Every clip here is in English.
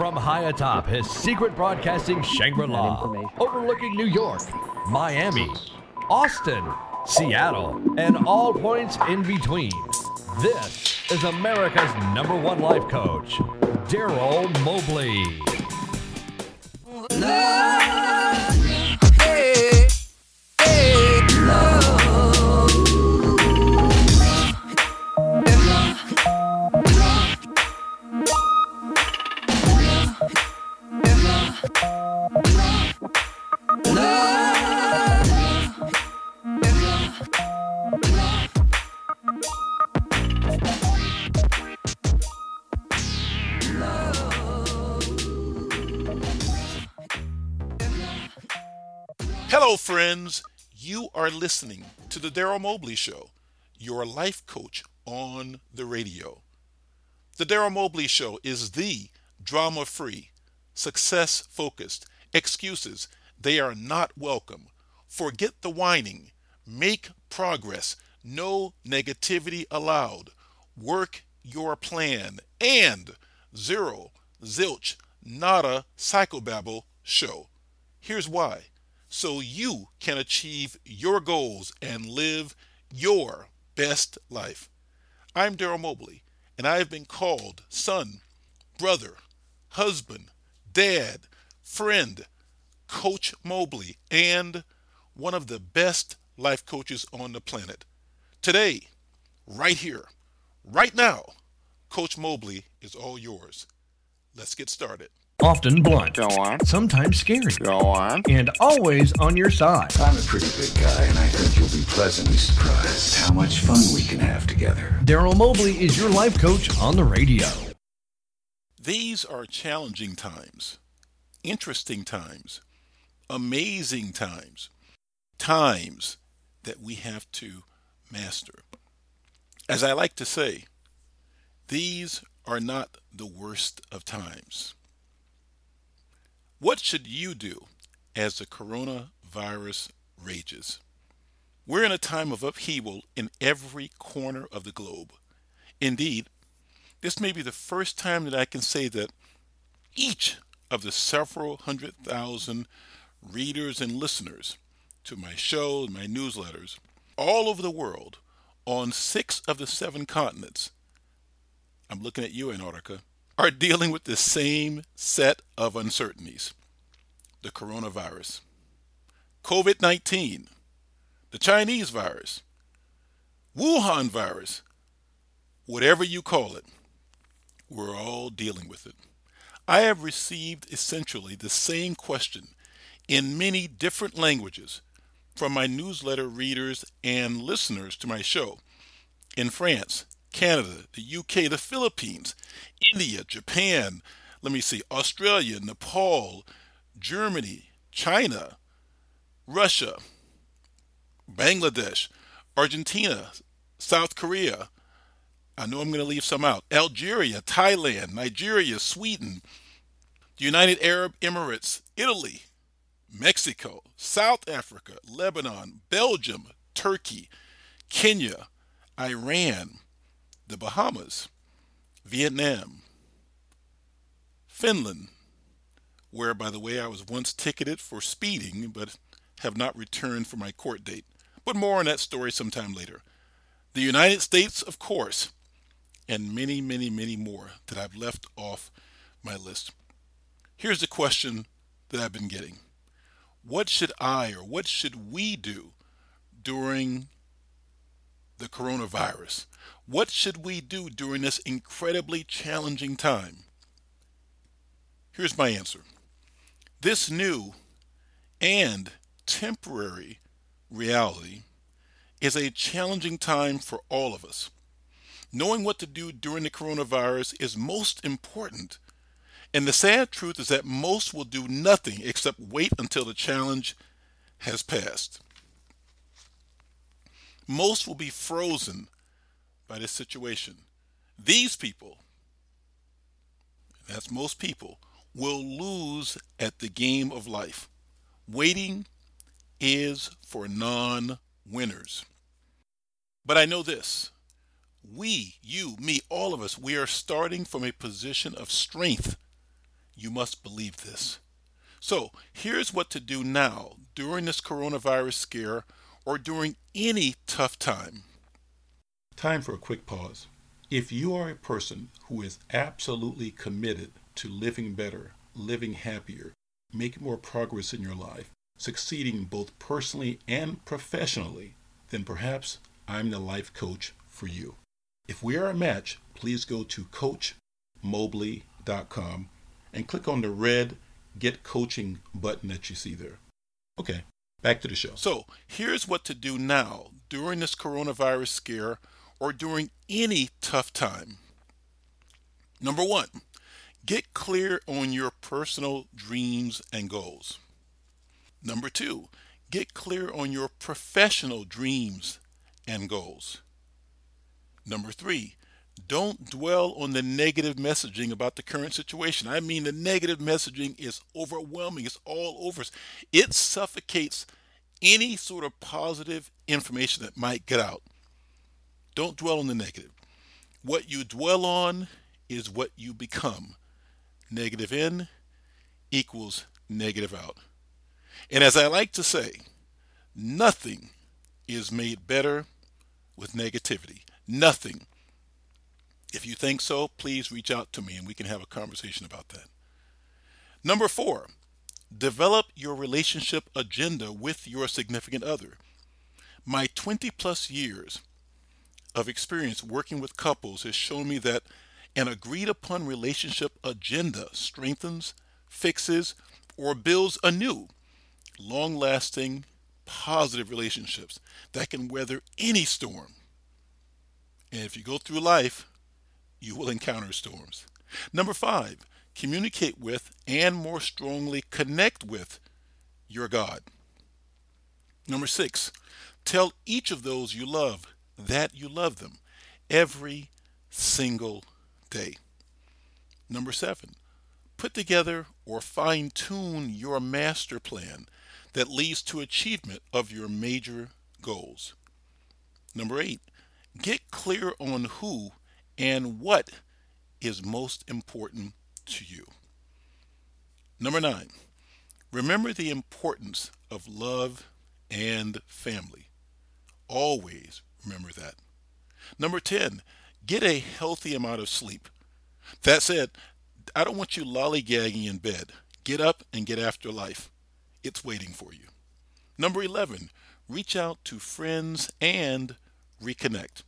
From high atop his secret broadcasting Shangri La, overlooking New York, Miami, Austin, Seattle, and all points in between, this is America's number one life coach, Darryl Mobley. Hello, friends. You are listening to the Darryl Mobley Show, your life coach on the radio. The Darryl Mobley Show is the drama free, success focused, excuses, they are not welcome. Forget the whining, make progress, no negativity allowed, work your plan, and zero, zilch, nada, psychobabble show. Here's why so you can achieve your goals and live your best life. I'm Darryl Mobley, and I have been called son, brother, husband, dad, friend, Coach Mobley, and one of the best life coaches on the planet. Today, right here, right now, Coach Mobley is all yours. Let's get started. Often blunt, Go on. sometimes scary, Go on. and always on your side. I'm a pretty big guy, and I think you'll be pleasantly surprised how much fun we can have together. Darryl Mobley is your life coach on the radio. These are challenging times, interesting times, amazing times, times that we have to master. As I like to say, these are not the worst of times. What should you do as the coronavirus rages? We're in a time of upheaval in every corner of the globe. Indeed, this may be the first time that I can say that each of the several hundred thousand readers and listeners to my show and my newsletters all over the world on six of the seven continents, I'm looking at you, Antarctica, are dealing with the same set of uncertainties. The coronavirus, COVID 19, the Chinese virus, Wuhan virus, whatever you call it, we're all dealing with it. I have received essentially the same question in many different languages from my newsletter readers and listeners to my show in France, Canada, the UK, the Philippines, India, Japan, let me see, Australia, Nepal, Germany, China, Russia, Bangladesh, Argentina, South Korea. I know I'm going to leave some out. Algeria, Thailand, Nigeria, Sweden, the United Arab Emirates, Italy, Mexico, South Africa, Lebanon, Belgium, Turkey, Kenya, Iran, the Bahamas, Vietnam, Finland, where, by the way, I was once ticketed for speeding but have not returned for my court date. But more on that story sometime later. The United States, of course, and many, many, many more that I've left off my list. Here's the question that I've been getting What should I or what should we do during the coronavirus? What should we do during this incredibly challenging time? Here's my answer this new and temporary reality is a challenging time for all of us. Knowing what to do during the coronavirus is most important. And the sad truth is that most will do nothing except wait until the challenge has passed. Most will be frozen by this situation. These people, that's most people, will lose at the game of life. Waiting is for non winners. But I know this we, you, me, all of us, we are starting from a position of strength. You must believe this. So, here's what to do now during this coronavirus scare or during any tough time. Time for a quick pause. If you are a person who is absolutely committed to living better, living happier, making more progress in your life, succeeding both personally and professionally, then perhaps I'm the life coach for you. If we are a match, please go to coachmobley.com and click on the red Get Coaching button that you see there. Okay, back to the show. So, here's what to do now during this coronavirus scare or during any tough time. Number one, get clear on your personal dreams and goals. Number two, get clear on your professional dreams and goals. Number three, don't dwell on the negative messaging about the current situation. I mean, the negative messaging is overwhelming, it's all over. It suffocates any sort of positive information that might get out. Don't dwell on the negative. What you dwell on is what you become. Negative in equals negative out. And as I like to say, nothing is made better with negativity. Nothing. If you think so, please reach out to me and we can have a conversation about that. Number four, develop your relationship agenda with your significant other. My 20 plus years of experience working with couples has shown me that an agreed upon relationship agenda strengthens, fixes, or builds anew long lasting, positive relationships that can weather any storm. And if you go through life, you will encounter storms. Number five, communicate with and more strongly connect with your God. Number six, tell each of those you love that you love them every single day. Number seven, put together or fine tune your master plan that leads to achievement of your major goals. Number eight, get clear on who and what is most important to you. Number nine, remember the importance of love and family. Always remember that. Number 10, get a healthy amount of sleep. That said, I don't want you lollygagging in bed. Get up and get after life. It's waiting for you. Number 11, reach out to friends and reconnect.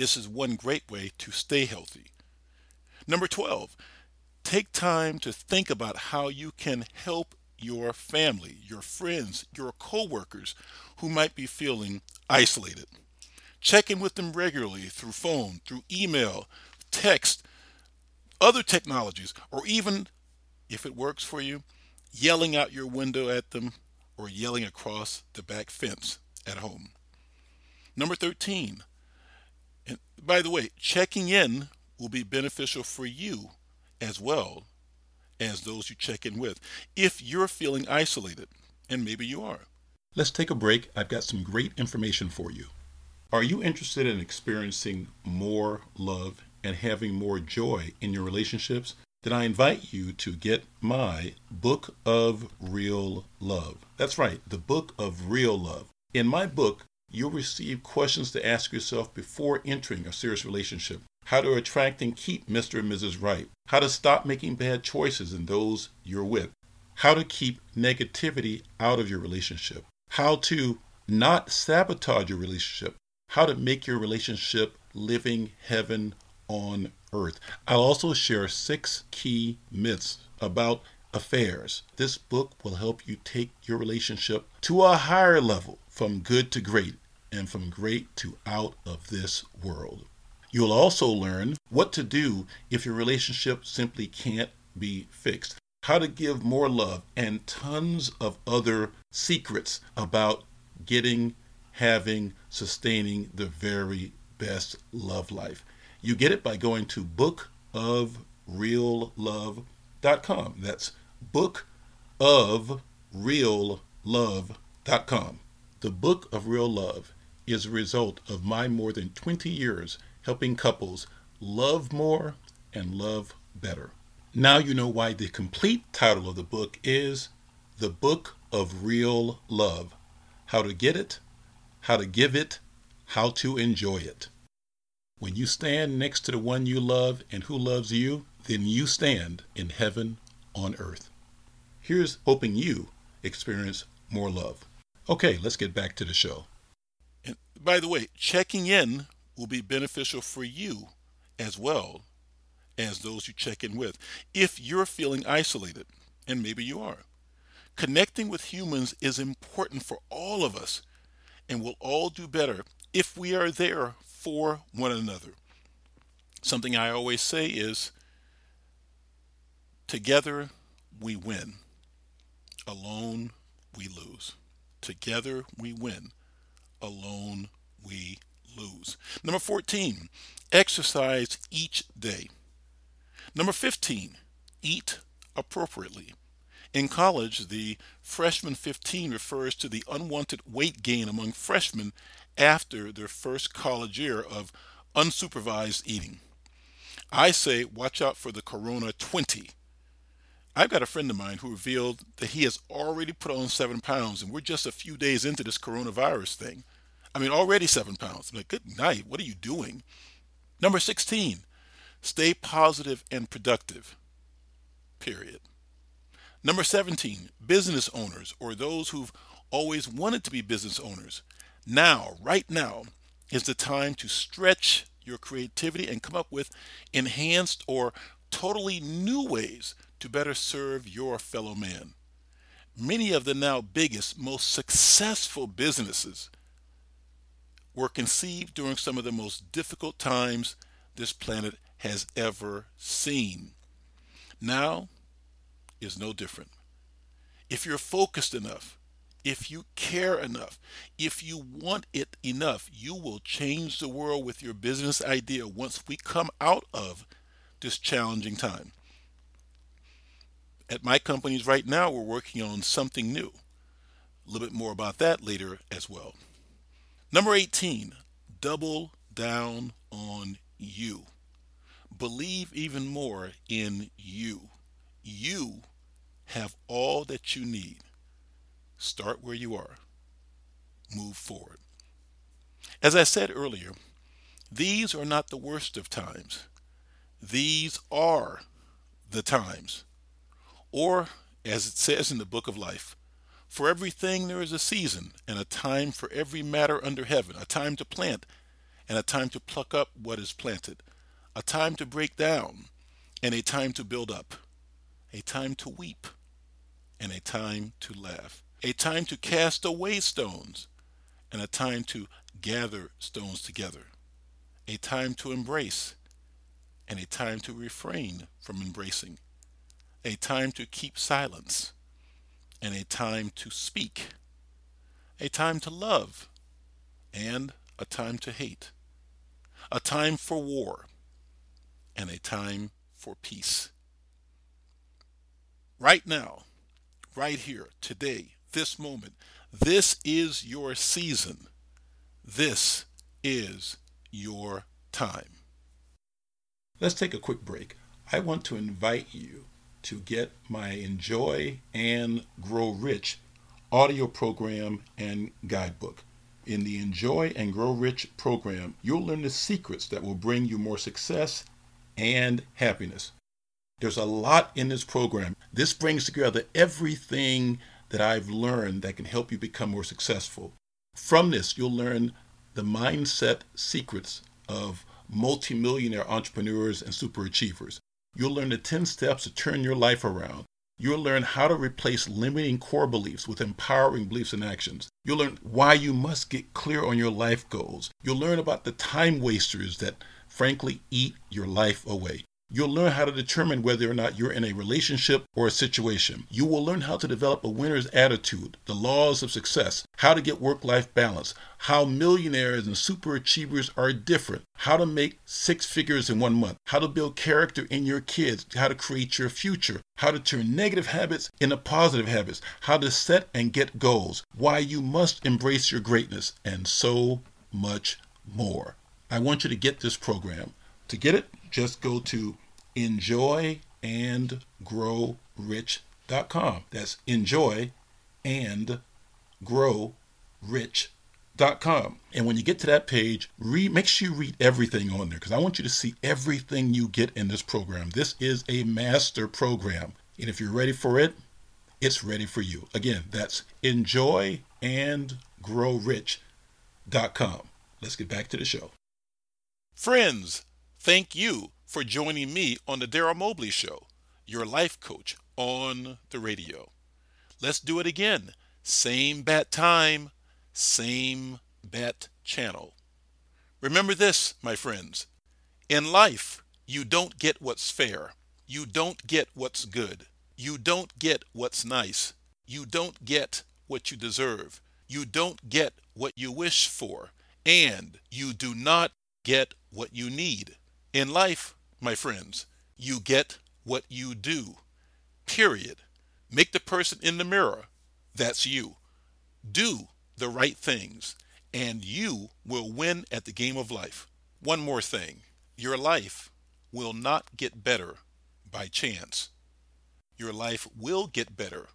This is one great way to stay healthy. Number 12, take time to think about how you can help your family, your friends, your coworkers who might be feeling isolated. Check in with them regularly through phone, through email, text, other technologies, or even, if it works for you, yelling out your window at them or yelling across the back fence at home. Number 13, and by the way, checking in will be beneficial for you as well as those you check in with if you're feeling isolated, and maybe you are. Let's take a break. I've got some great information for you. Are you interested in experiencing more love and having more joy in your relationships? Then I invite you to get my Book of Real Love. That's right, the Book of Real Love. In my book, you'll receive questions to ask yourself before entering a serious relationship how to attract and keep Mr. and Mrs. Right, how to stop making bad choices in those you're with, how to keep negativity out of your relationship, how to not sabotage your relationship, how to make your relationship living heaven on earth. I'll also share six key myths about affairs. This book will help you take your relationship to a higher level from good to great and from great to out of this world. You'll also learn what to do if your relationship simply can't be fixed how to give more love, and tons of other secrets about getting, having, sustaining the very best love life. You get it by going to bookofreallove.com. That's bookofreallove.com. The Book of Real Love is a result of my more than 20 years helping couples love more and love better. Now you know why the complete title of the book is The Book of Real Love How to Get It, How to Give It, How to Enjoy It. When you stand next to the one you love and who loves you, then you stand in heaven on earth. Here's hoping you experience more love. Okay, let's get back to the show. And by the way, checking in will be beneficial for you as well as those you check in with. If you're feeling isolated, and maybe you are, connecting with humans is important for all of us, and we'll all do better if we are there for one another. Something I always say is together we win, alone we lose. Together we win, alone we lose. Number 14, exercise each day. Number 15, eat appropriately. In college, the freshman 15 refers to the unwanted weight gain among freshmen after their first college year of unsupervised eating. I say watch out for the Corona 20. I've got a friend of mine who revealed that he has already put on seven pounds, and we're just a few days into this coronavirus thing. I mean, already seven pounds. I'm like, good night. What are you doing? Number 16, stay positive and productive. Period. Number 17, business owners or those who've always wanted to be business owners now, right now, is the time to stretch your creativity and come up with enhanced or totally new ways to better serve your fellow man. Many of the now biggest, most successful businesses were conceived during some of the most difficult times this planet has ever seen. Now is no different. If you're focused enough, if you care enough, if you want it enough, you will change the world with your business idea once we come out of this challenging time. At my companies right now, we're working on something new. A little bit more about that later as well. Number 18, double down on you. Believe even more in you. You have all that you need Start where you are. Move forward. As I said earlier, these are not the worst of times. These are the times. Or, as it says in the book of life, for everything there is a season and a time for every matter under heaven, a time to plant and a time to pluck up what is planted, a time to break down and a time to build up, a time to weep and a time to laugh a time to cast away stones, and a time to gather stones together, a time to embrace, and a time to refrain from embracing, a time to keep silence, and a time to speak, a time to love, and a time to hate, a time for war, and a time for peace. Right now, right here, today, this moment. This is your season. This is your time. Let's take a quick break. I want to invite you to get my Enjoy and Grow Rich audio program and guidebook. In the Enjoy and Grow Rich program, you'll learn the secrets that will bring you more success and happiness. There's a lot in this program. This brings together everything that I've learned that can help you become more successful. From this, you'll learn the mindset secrets of multimillionaire entrepreneurs and superachievers. You'll learn the 10 steps to turn your life around. You'll learn how to replace limiting core beliefs with empowering beliefs and actions. You'll learn why you must get clear on your life goals. You'll learn about the time wasters that frankly eat your life away. You'll learn how to determine whether or not you're in a relationship or a situation. You will learn how to develop a winner's attitude, the laws of success, how to get work life balance, how millionaires and super achievers are different, how to make six figures in one month, how to build character in your kids, how to create your future, how to turn negative habits into positive habits, how to set and get goals, why you must embrace your greatness, and so much more. I want you to get this program. To get it, just go to enjoy enjoyandgrowrich.com. That's enjoy and grow. And when you get to that page, read, make sure you read everything on there because I want you to see everything you get in this program. This is a master program. And if you're ready for it, it's ready for you. Again, that's enjoyandgrowrich.com. Let's get back to the show. Friends, thank you for joining me on the Darryl Mobley Show, your life coach on the radio. Let's do it again. Same bat time, same bat channel. Remember this, my friends. In life, you don't get what's fair. You don't get what's good. You don't get what's nice. You don't get what you deserve. You don't get what you wish for. And you do not get what you need. In life, my friends, you get what you do. Period. Make the person in the mirror that's you. Do the right things, and you will win at the game of life. One more thing your life will not get better by chance. Your life will get better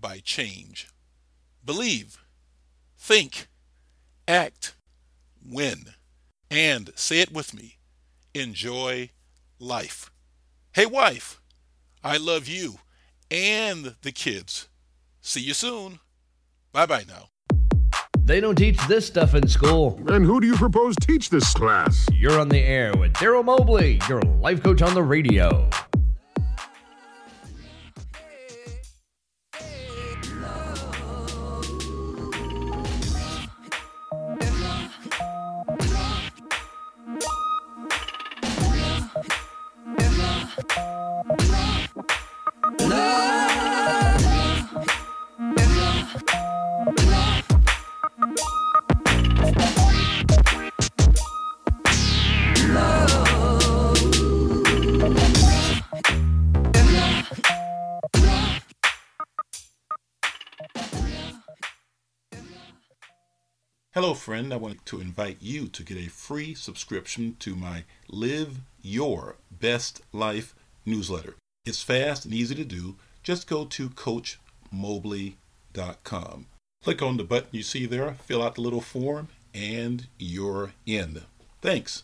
by change. Believe, think, act, win, and say it with me enjoy life. Hey, wife, I love you and the kids. See you soon. Bye bye now. They don't teach this stuff in school. And who do you propose teach this class? You're on the air with Darryl Mobley, your life coach on the radio. Hello, friend. I want to invite you to get a free subscription to my Live Your Best Life newsletter. It's fast and easy to do. Just go to CoachMobley.com. Click on the button you see there, fill out the little form, and you're in. Thanks.